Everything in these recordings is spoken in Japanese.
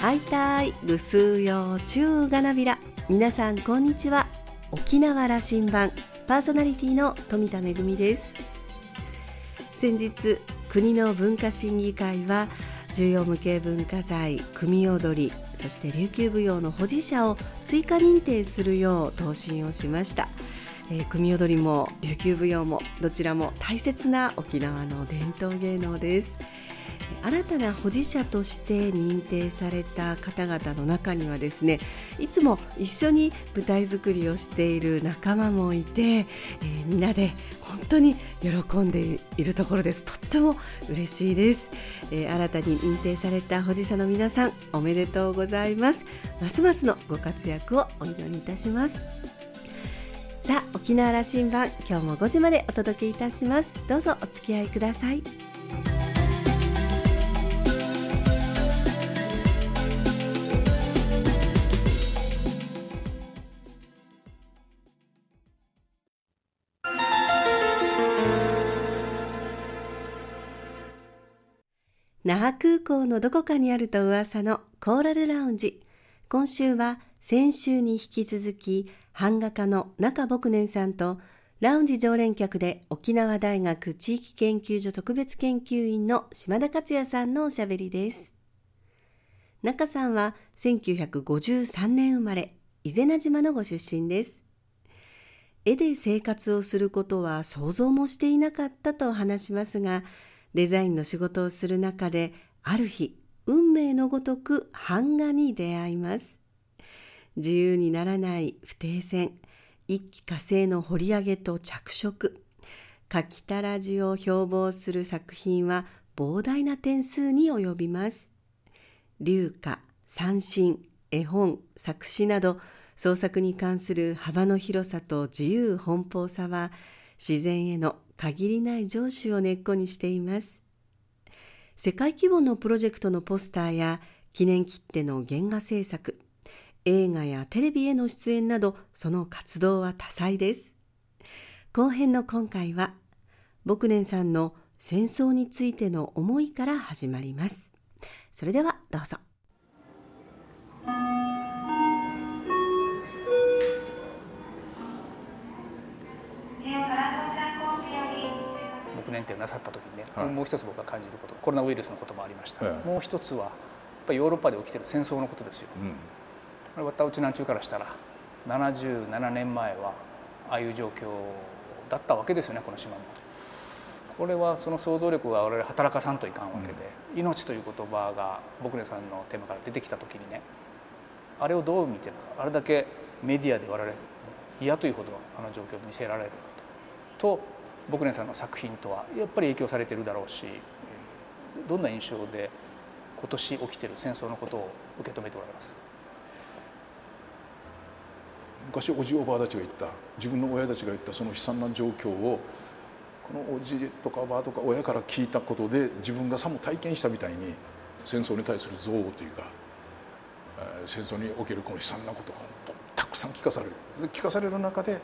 はいたい。ぐすうよちゅうがなびら。皆さんこんにちは。沖縄羅針盤。パーソナリティの富田恵です。先日国の文化審議会は重要無形文化財組踊りそして琉球舞踊の保持者を追加認定するよう答申をしました、えー、組踊りも琉球舞踊もどちらも大切な沖縄の伝統芸能です。新たな保持者として認定された方々の中にはですねいつも一緒に舞台作りをしている仲間もいて、えー、みんなで本当に喜んでいるところです。とっても嬉しいです、えー、新たに認定された保持者の皆さんおめでとうございます。ますますのご活躍をお祈りいたします。さあ沖縄羅針盤今日も5時までお届けいたします。どうぞお付き合いください。那覇空港のどこかにあると噂のコーラルラウンジ。今週は先週に引き続き、版画家の中牧年さんと、ラウンジ常連客で沖縄大学地域研究所特別研究員の島田克也さんのおしゃべりです。中さんは1953年生まれ、伊是名島のご出身です。絵で生活をすることは想像もしていなかったと話しますが、デザインの仕事をする中である日運命のごとく版画に出会います。自由にならない不定線一気火星の彫り上げと着色。書きたらじを標榜する作品は膨大な点数に及びます。流歌三振絵本作詞など創作に関する幅の広さと自由奔放さは自然への限りない上司を根っこにしています。世界規模のプロジェクトのポスターや記念切手の原画制作、映画やテレビへの出演などその活動は多彩です。後編の今回は、牧年さんの戦争についての思いから始まります。それではどうぞ。年ってなさった時にね、はい、もう一つ僕が感じることコロナウイルスのこともありました、はい、もう一つはやっぱりヨーロッパで起きてる戦争のことですよ。うん、これわたうちなんちゅうからしたら77年前はああいう状況だったわけですよねこの島も。これはその想像力が我々働かさんといかんわけで、うん、命という言葉が僕ねさんのテーマから出てきた時にねあれをどう見てるかあれだけメディアで我々嫌というほどあの状況を見せられるかと。と僕ねさんの作品とはやっぱり影響されてるだろうしどんな印象で今年起きてる戦争のことを受け止めておられます？昔おじおばあたちが言った自分の親たちが言ったその悲惨な状況をこのおじとかおばあとか親から聞いたことで自分がさも体験したみたいに戦争に対する憎悪というか戦争におけるこの悲惨なことがたくさん聞かされる。聞かされる中で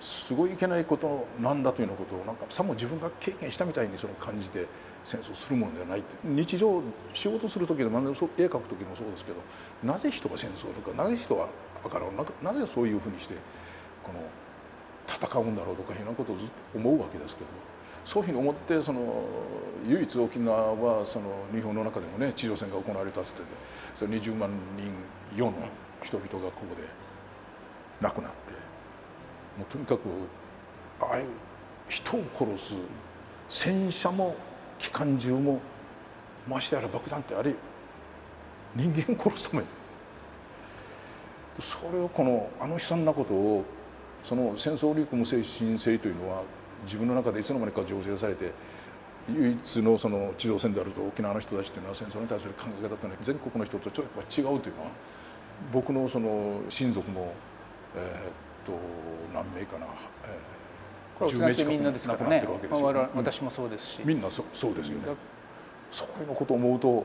すごいいけないことなんだというようなことをなんかさも自分が経験したみたいにその感じて戦争するものではないって日常仕事する時でも絵描く時もそうですけどなぜ人が戦争するかなぜ人は分からなぜそういうふうにしてこの戦うんだろうとかいうようなことをずっと思うわけですけどそういうふうに思ってその唯一沖縄はその日本の中でもね地上戦が行われたっててそれ20万人世の人々がここで亡くなって。もうとにかくああいう人を殺す戦車も機関銃もましてやら爆弾ってあれ人間殺すためそれをこのあの悲惨なことをその戦争を憎む精神性というのは自分の中でいつの間にか醸成されて唯一のその地上戦であると沖縄の人たちというのは戦争に対する考え方というのは全国の人とちょっと違うというのは僕のその親族も、えー、と何名かな、えー、10名近く亡くなってるわけですよ、ね、私もそうですし、みんなそそうですよね。そういうことを思うと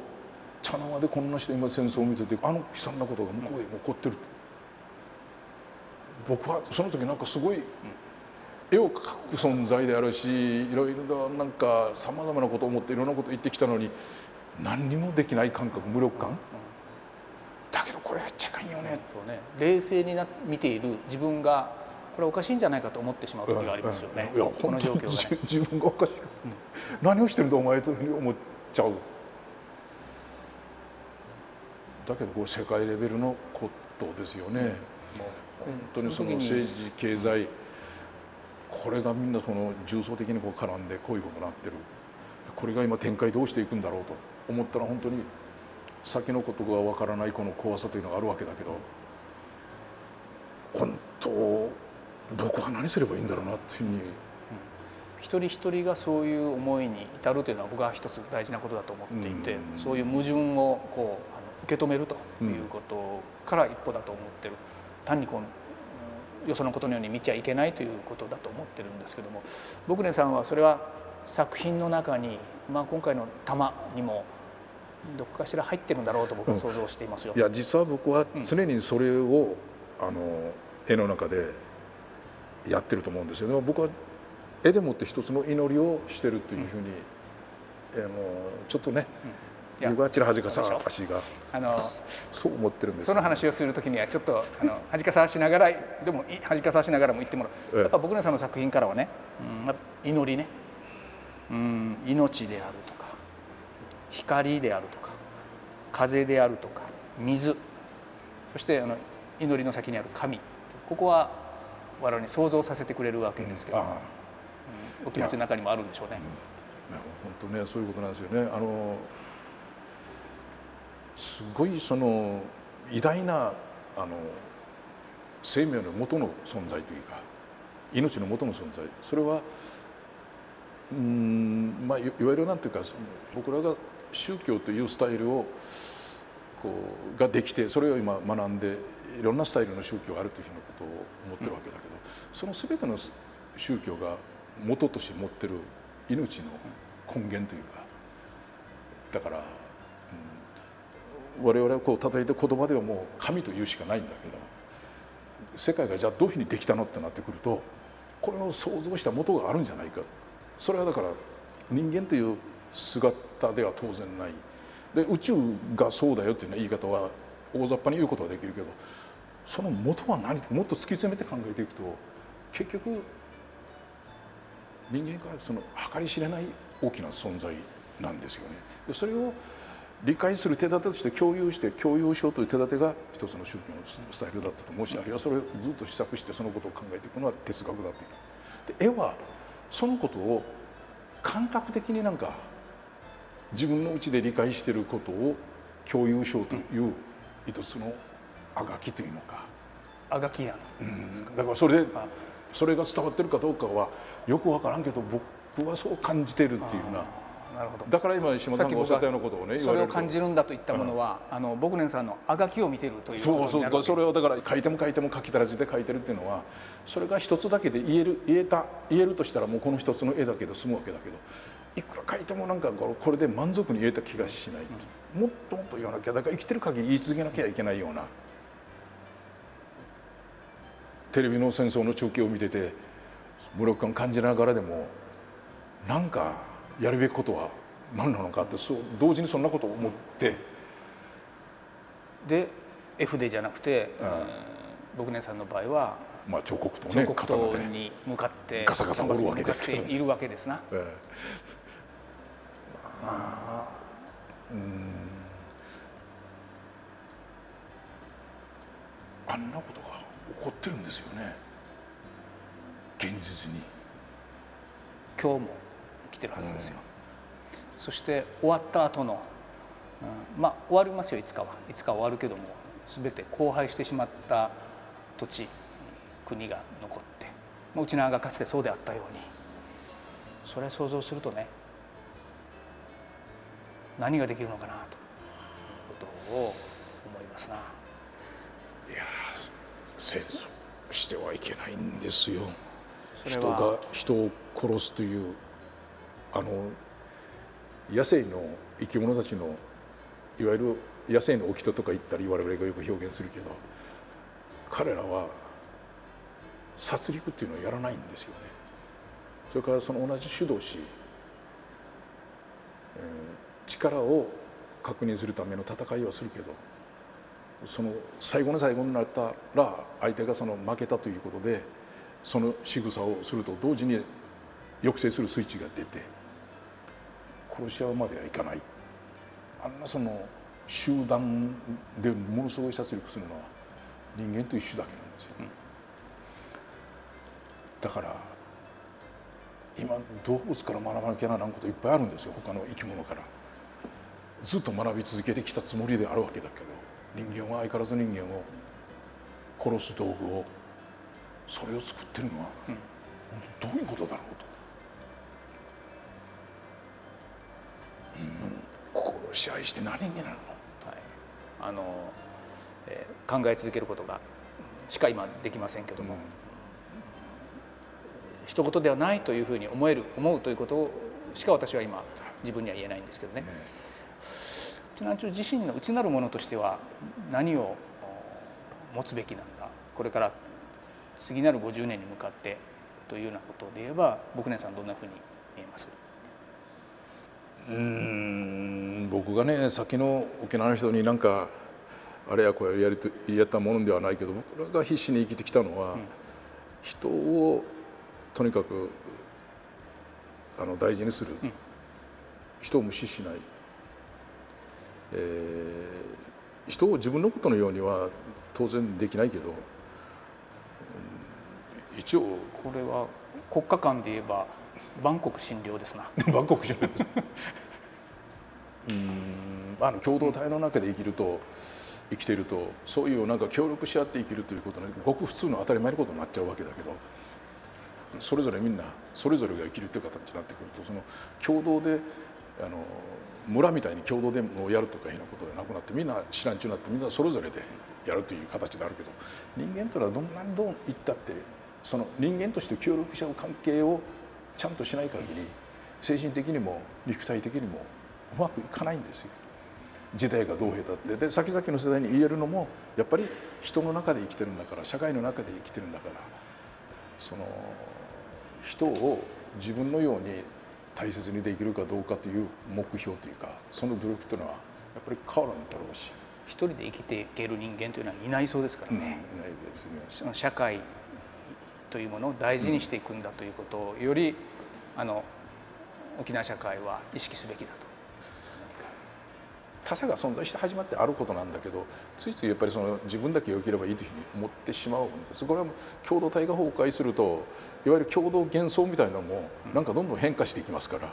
茶の間でこんな人今戦争を見ててあの悲惨なことが向こうで起こってる、僕はその時なんかすごい、絵を描く存在であるしいろいろなんかさまざまなことを思っていろんなこと言ってきたのに何にもできない感覚無力感、けどこれやっちゃかんよね。そうね。冷静にな見ている自分がこれおかしいんじゃないかと思ってしまう時がありますよね、いやこの状況が、ね、自分がおかしい、何をしてるんだお前というふうに思っちゃう。だけどこう世界レベルのことですよね、もう本当にその政治経済これがみんなその重層的にこう絡んでこういうことになってる。これが今展開どうしていくんだろうと思ったら本当に先のことがわからないこの怖さというのがあるわけだけど本当僕は何すればいいんだろうなっていうふうに。一人一人がそういう思いに至るというのは僕は一つ大事なことだと思っていて、そういう矛盾をこう受け止めるということから一歩だと思ってる、単にこうよそのことのように見ちゃいけないということだと思ってるんですけども僕ねさんはそれは作品の中に、まあ、今回の「玉」にもどこかしら入ってるんだろうと僕は想像していますよ。いや実は僕は常にそれを、あの絵の中でやってると思うんですよでも僕は絵でもって一つの祈りをしてるというふうに、うん、あのちょっとね、うん、湯がちらはじかさ足が。あのそう思ってるんです、その話をする時にはちょっとあのはじかさしながらでもはじかさしながらも言ってもらう、やっぱ僕らさんの作品からはね、うん、祈りね、うん、命であると。か光であるとか風であるとか水。そしてあの祈りの先にある神。ここは我々に想像させてくれるわけですけど、うん、お気持ちの中にもあるんでしょうね。本当ねそういうことなんですよね。あのすごいその偉大なあの生命の元の存在というか命の元の存在。それはうんまあいわゆるなんていうか僕らが宗教というスタイルをこうができてそれを今学んでいろんなスタイルの宗教があるというふうなことを思ってるわけだけど、その全ての宗教が元として持ってる命の根源というかだから、うん、我々はこう叩いて言葉ではもう神というしかないんだけど世界がじゃあどういうふうにできたのってなってくるとこれを想像した元があるんじゃないか。それはだから人間という姿では当然ない。で宇宙がそうだよっていうような言い方は大雑把に言うことはできるけどその元は何？かもっと突き詰めて考えていくと結局人間からその計り知れない大きな存在なんですよね。でそれを理解する手立てとして共有して共有しようという手立てが一つの宗教のスタイルだったともしあるいはそれをずっと試作してそのことを考えていくのは哲学だという。で絵はそのことを感覚的になんか自分のうちで理解していることを共有しようという一つのあがきというのか。あがきやうん、だからそれでそれが伝わってるかどうかはよく分からんけど僕はそう感じてるっていうな。なるほど。だから今島さんがおっしゃったようなことをねそれを感じるんだといったものは、うん、あの僕年さんのあがきを見てるというそうそうそれをだから書いても書いても書きたらじで書いてるっていうのはそれが一つだけで言える言えた言えるとしたらもうこの一つの絵だけで済むわけだけどいくら書いてもなんかこれで満足に言えた気がしない、うん、もっともっと言わなきゃだから生きてる限り言い続けなきゃいけないような。テレビの戦争の中継を見てて無力感感じながらでもなんかやるべきことは何なのかってそう同時にそんなことを思って。で F でじゃなくて、うん、僕ねさんの場合は、まあ、彫刻刀ね彫刻刀に向かってガサガサおるわけですけど、いるわけですな。ええ、まあうん。あんなことが起こってるんですよね。現実に。今日も起きてるはずですよ、うん、そして終わった後の、うん、まあ終わりますよいつかは。いつか終わるけども全て荒廃してしまった土地国が残って内縄がかつてそうであったようにそれ想像するとね何ができるのかなと。いうことを思いますな。いや戦争してはいけないんですよ。人が人を殺すというあの野生の生き物たちのいわゆる野生の起きととか言ったり我々がよく表現するけど彼らは殺戮っていうのをやらないんですよね。それからその同じ主導し、えー、力を確認するための戦いはするけどその最後の最後になったら相手がその負けたということでその仕草をすると同時に抑制するスイッチが出て殺し合うまではいかない。あんなその集団でものすごい殺戮するのは人間と一緒だけなんですよ、うん、だから今動物から学ばなきゃならんこといっぱいあるんですよ。他の生き物からずっと学び続けてきたつもりであるわけだけど人間は相変わらず人間を殺す道具をそれを作ってるのは、うん、どういうことだろうと、うん、殺し合いして何になるの、はい、あの、えー、考え続けることがしか今できませんけども、うん、一言ではないというふうに思える思うということしか私は今自分には言えないんですけどね。ね知南中自身の内なるものとしては何を持つべきなんだ？これから次なる50年に向かってというようなことで言えば僕ねさんどんなふうに見えます？うん僕がね先の沖縄の人になんかあれやこれやりとやったものではないけど僕らが必死に生きてきたのは、うん、人をとにかくあの大事にする、うん、人を無視しない、えー、人を自分のことのようには当然できないけど一応これは国家間で言えば万国診療ですな。万国診療です。うんあの共同体の中で生きると生きているとそういうなんか協力し合って生きるということねごく普通の当たり前のことになっちゃうわけだけどそれぞれみんなそれぞれが生きるという形になってくるとその共同であの村みたいに共同でもやるとかいうようなことでなくなってみんな知らんちゅうなってみんなそれぞれでやるという形であるけど人間というのはどんなにどう言ったってその人間として協力し合う関係をちゃんとしない限り精神的にも肉体的にもうまくいかないんですよ。時代がどうへたってで先々の世代に言えるのもやっぱり人の中で生きてるんだから社会の中で生きてるんだからその人を自分のように大切にできるかどうかという目標というかその努力というのはやっぱり変わらんだろうし。一人で生きていける人間というのはいないそうですからね、うん、いないですね。社会というものを大事にしていくんだということをよりあの沖縄社会は意識すべきだと他者が存在して始まってあることなんだけどついついやっぱりその自分だけ良ければいいというふうに思ってしまうんです。これは共同体が崩壊するといわゆる共同幻想みたいなのもなんかどんどん変化していきますから、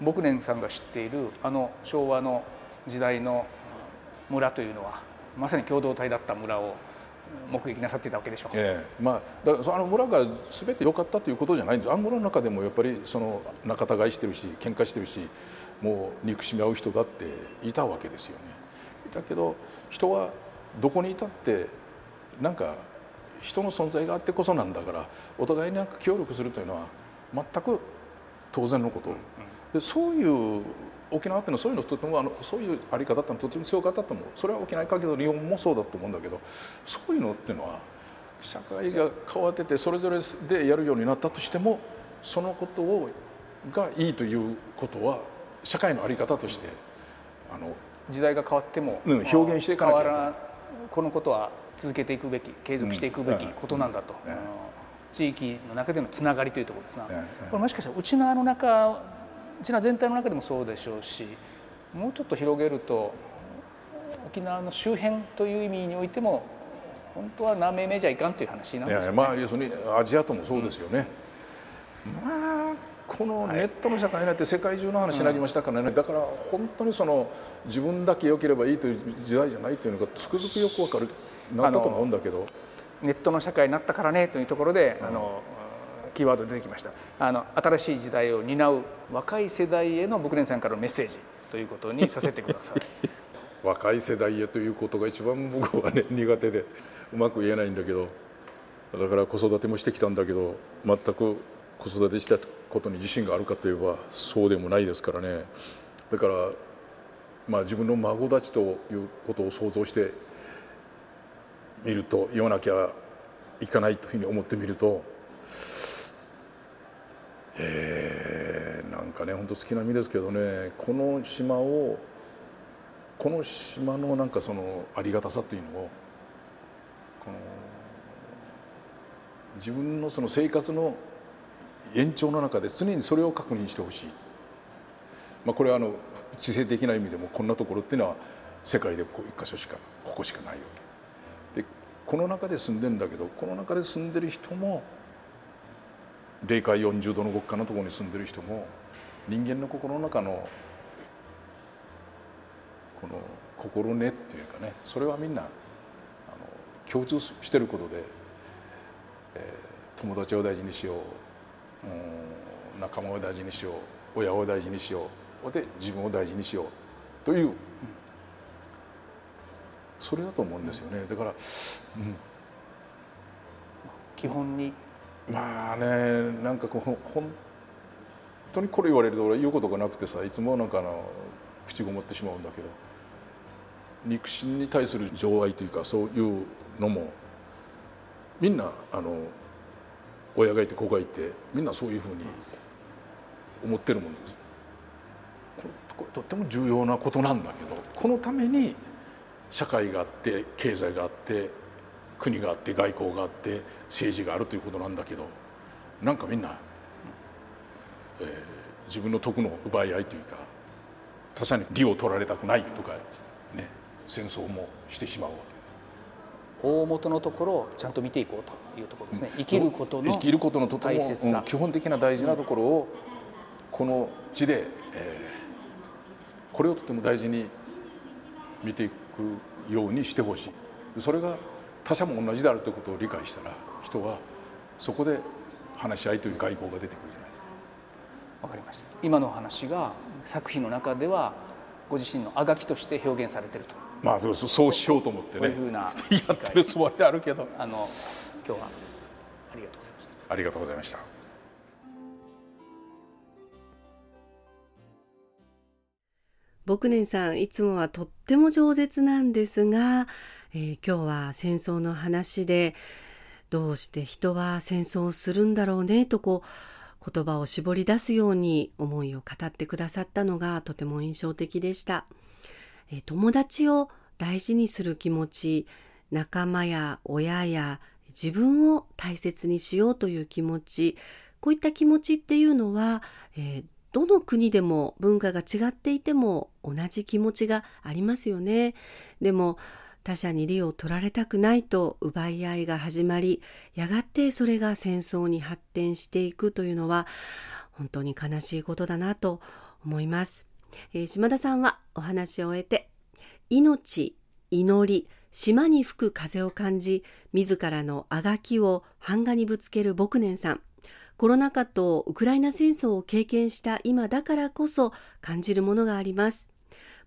うん、僕年さんが知っているあの昭和の時代の村というのはまさに共同体だった村を目撃なさってたわけでしょう、ええ、まあ、だからあの村が全て良かったということじゃないんです。あの村の中でもやっぱりその仲違いしてるし喧嘩してるしもう憎しみ合う人だっていたわけですよね。だけど人はどこにいたってなんか人の存在があってこそなんだからお互いになんか協力するというのは全く当然のこと、でそういう沖縄っていうのはそういうのとてもあのそういうあり方ってのはとても強かったと思う。それは沖縄に限らず日本もそうだと思うんだけどそういうのっていうのは社会が変わっててそれぞれでやるようになったとしてもそのことをがいいということは社会の在り方としてあの時代が変わっても、うん、表現していかなきゃこのことは続けていくべき継続していくべきことなんだと、うんうん、地域の中でのつながりというところですが、これもしかしたら内縄の中内縄全体の中でもそうでしょうしもうちょっと広げると沖縄の周辺という意味においても本当は南米メジャーいかんという話なんですよね。いやまあ要するにアジアともそうですよね。まあこのネットの社会になって世界中の話になりましたからね、だから本当にその自分だけ良ければいいという時代じゃないというのがつくづくよくわかる。なったと思うんだけど。ネットの社会になったからねというところで、あのキーワード出てきました。あの新しい時代を担う若い世代への僕連さんからのメッセージということにさせてください。若い世代へということが一番僕はね苦手でうまく言えないんだけど。だから子育てもしてきたんだけど全く子育てしたことに自信があるかといえばそうでもないですからね。だからまあ自分の孫たちということを想像してみると言わなきゃいかないというふうに思ってみるとえー、なんかね本当好きな身ですけどね。この島をこの島のなんかそのありがたさというのをこの自分のその生活の延長の中で常にそれを確認してほしい、まあ、これはあの知性的な意味でもこんなところっていうのは世界でこう一箇所しかここしかないわけ。でこの中で住んでんだけどこの中で住んでる人も霊界40度の極寒のところに住んでる人も人間の心の中のこの心根っていうかねそれはみんなあの共通してることで、えー、友達を大事にしよう、仲間を大事にしよう親を大事にしようで自分を大事にしようという、うん、それだと思うんですよね。だから、うん、基本に？まあねなんかこう本当にこれ言われると俺言うことがなくてさいつもなんかあの口ごもってしまうんだけど肉親に対する情愛というかそういうのもみんなあの親がいて子がいてみんなそういうふうに思ってるもんです。これとっても重要なことなんだけどこのために社会があって経済があって国があって外交があって政治があるということなんだけどなんかみんな、えー、自分の徳の奪い合いというか他者に利を取られたくないとかね戦争もしてしまうわけ大元のところをちゃんと見ていこうというところですね。生きることの生きることのとても、うん、基本的な大事なところをこの地で、えー、これをとても大事に見ていくようにしてほしい。それが他者も同じであるということを理解したら人はそこで話し合いという外交が出てくるじゃないですか。わかりました。今の話が作品の中ではご自身のあがきとして表現されてるとまあそうしようと思ってね。こういうふうな やってるつもりであるけど。あの今日はありがとうございました。ありがとうございました。牧年さんいつもはとっても饒舌なんですが、えー、今日は戦争の話でどうして人は戦争をするんだろうねとこう言葉を絞り出すように思いを語ってくださったのがとても印象的でした。え友達を大事にする気持ち、仲間や親や自分を大切にしようという気持ち、こういった気持ちっていうのは、えー、どの国でも文化が違っていても同じ気持ちがありますよね。でも他者に利を取られたくないと奪い合いが始まりやがてそれが戦争に発展していくというのは本当に悲しいことだなと思います、えー、島田さんはお話を終えて命祈り島に吹く風を感じ自らのあがきを版画にぶつける牧年さん。コロナ禍とウクライナ戦争を経験した今だからこそ感じるものがあります。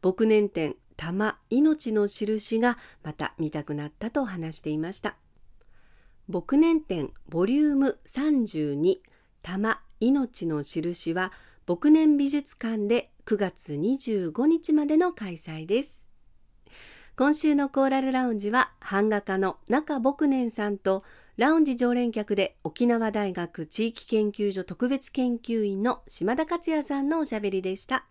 牧年展玉命の印がまた見たくなったと話していました。牧年展ボリューム32玉命の印は牧年美術館で9月25日までの開催です。今週のコーラルラウンジは版画家の中牧年さんとラウンジ常連客で沖縄大学地域研究所特別研究員の島田克也さんのおしゃべりでした。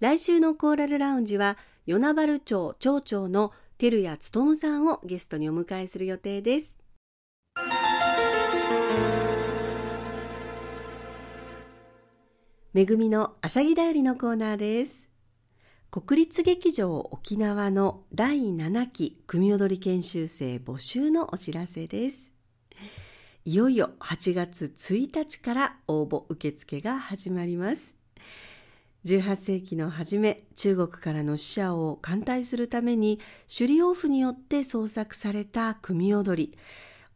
来週のコーラルラウンジは与那原町町長の照屋勉さんをゲストにお迎えする予定です。めぐみのあしゃぎだよりのコーナーです。国立劇場沖縄の第7期組踊り研修生募集のお知らせです。いよいよ8月1日から応募受付が始まります。18世紀の初め中国からの死者を歓待するために首里王府によって創作された組踊り。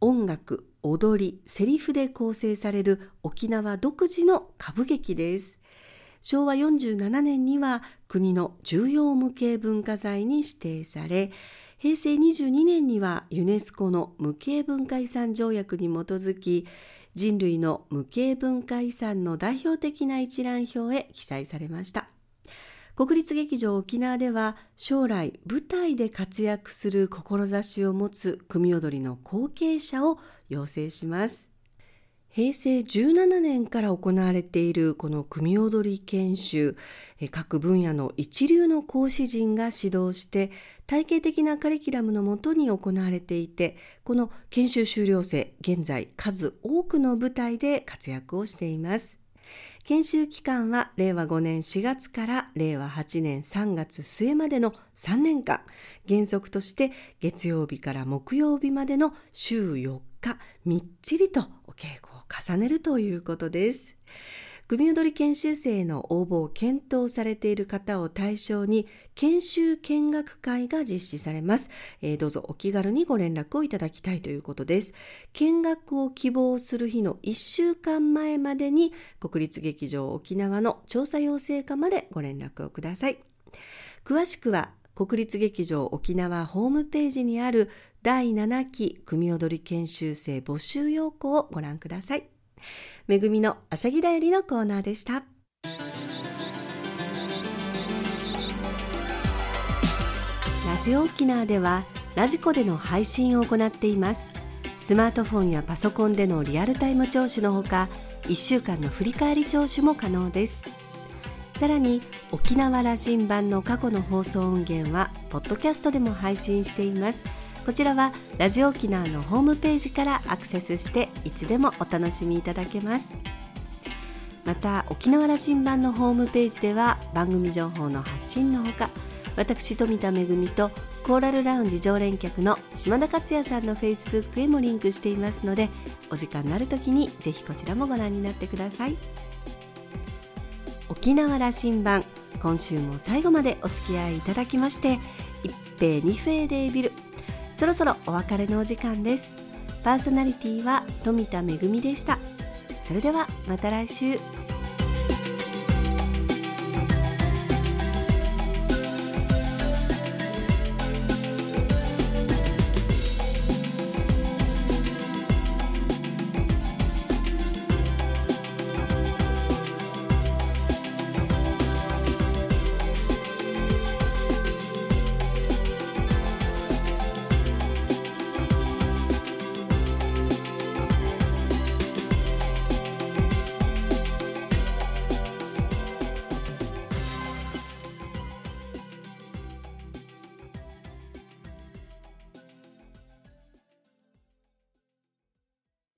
音楽踊りセリフで構成される沖縄独自の歌舞劇です。昭和47年には国の重要無形文化財に指定され平成22年にはユネスコの無形文化遺産条約に基づき人類の無形文化遺産の代表的な一覧表へ記載されました。国立劇場沖縄では将来舞台で活躍する志を持つ組踊りの後継者を養成します。平成17年から行われているこの組踊り研修各分野の一流の講師陣が指導して体系的なカリキュラムのもとに行われていてこの研修修了生現在数多くの舞台で活躍をしています。研修期間は令和5年4月から令和8年3月末までの3年間原則として月曜日から木曜日までの週4日みっちりとお稽古を重ねるということです。組踊り研修生の応募を検討されている方を対象に研修見学会が実施されます、えー、どうぞお気軽にご連絡をいただきたいということです。見学を希望する日の1週間前までに国立劇場沖縄の調査要請課までご連絡をください。詳しくは国立劇場沖縄ホームページにある第7期組踊り研修生募集要項をご覧ください。めぐみのあしゃぎだよりのコーナーでした。ラジオ沖縄ではラジコでの配信を行っています。スマートフォンやパソコンでのリアルタイム聴取のほか、1週間の振り返り聴取も可能です。さらに沖縄羅針盤の過去の放送音源はポッドキャストでも配信しています。こちらはラジオ沖縄のホームページからアクセスしていつでもお楽しみいただけます。また沖縄羅針盤のホームページでは番組情報の発信のほか私富田恵とコーラルラウンジ常連客の島田克也さんのフェイスブックへもリンクしていますのでお時間のある時にぜひこちらもご覧になってください。沖縄羅針盤今週も最後までお付き合いいただきまして一平二平デービルそろそろお別れのお時間です。パーソナリティは富田恵でした。それではまた来週。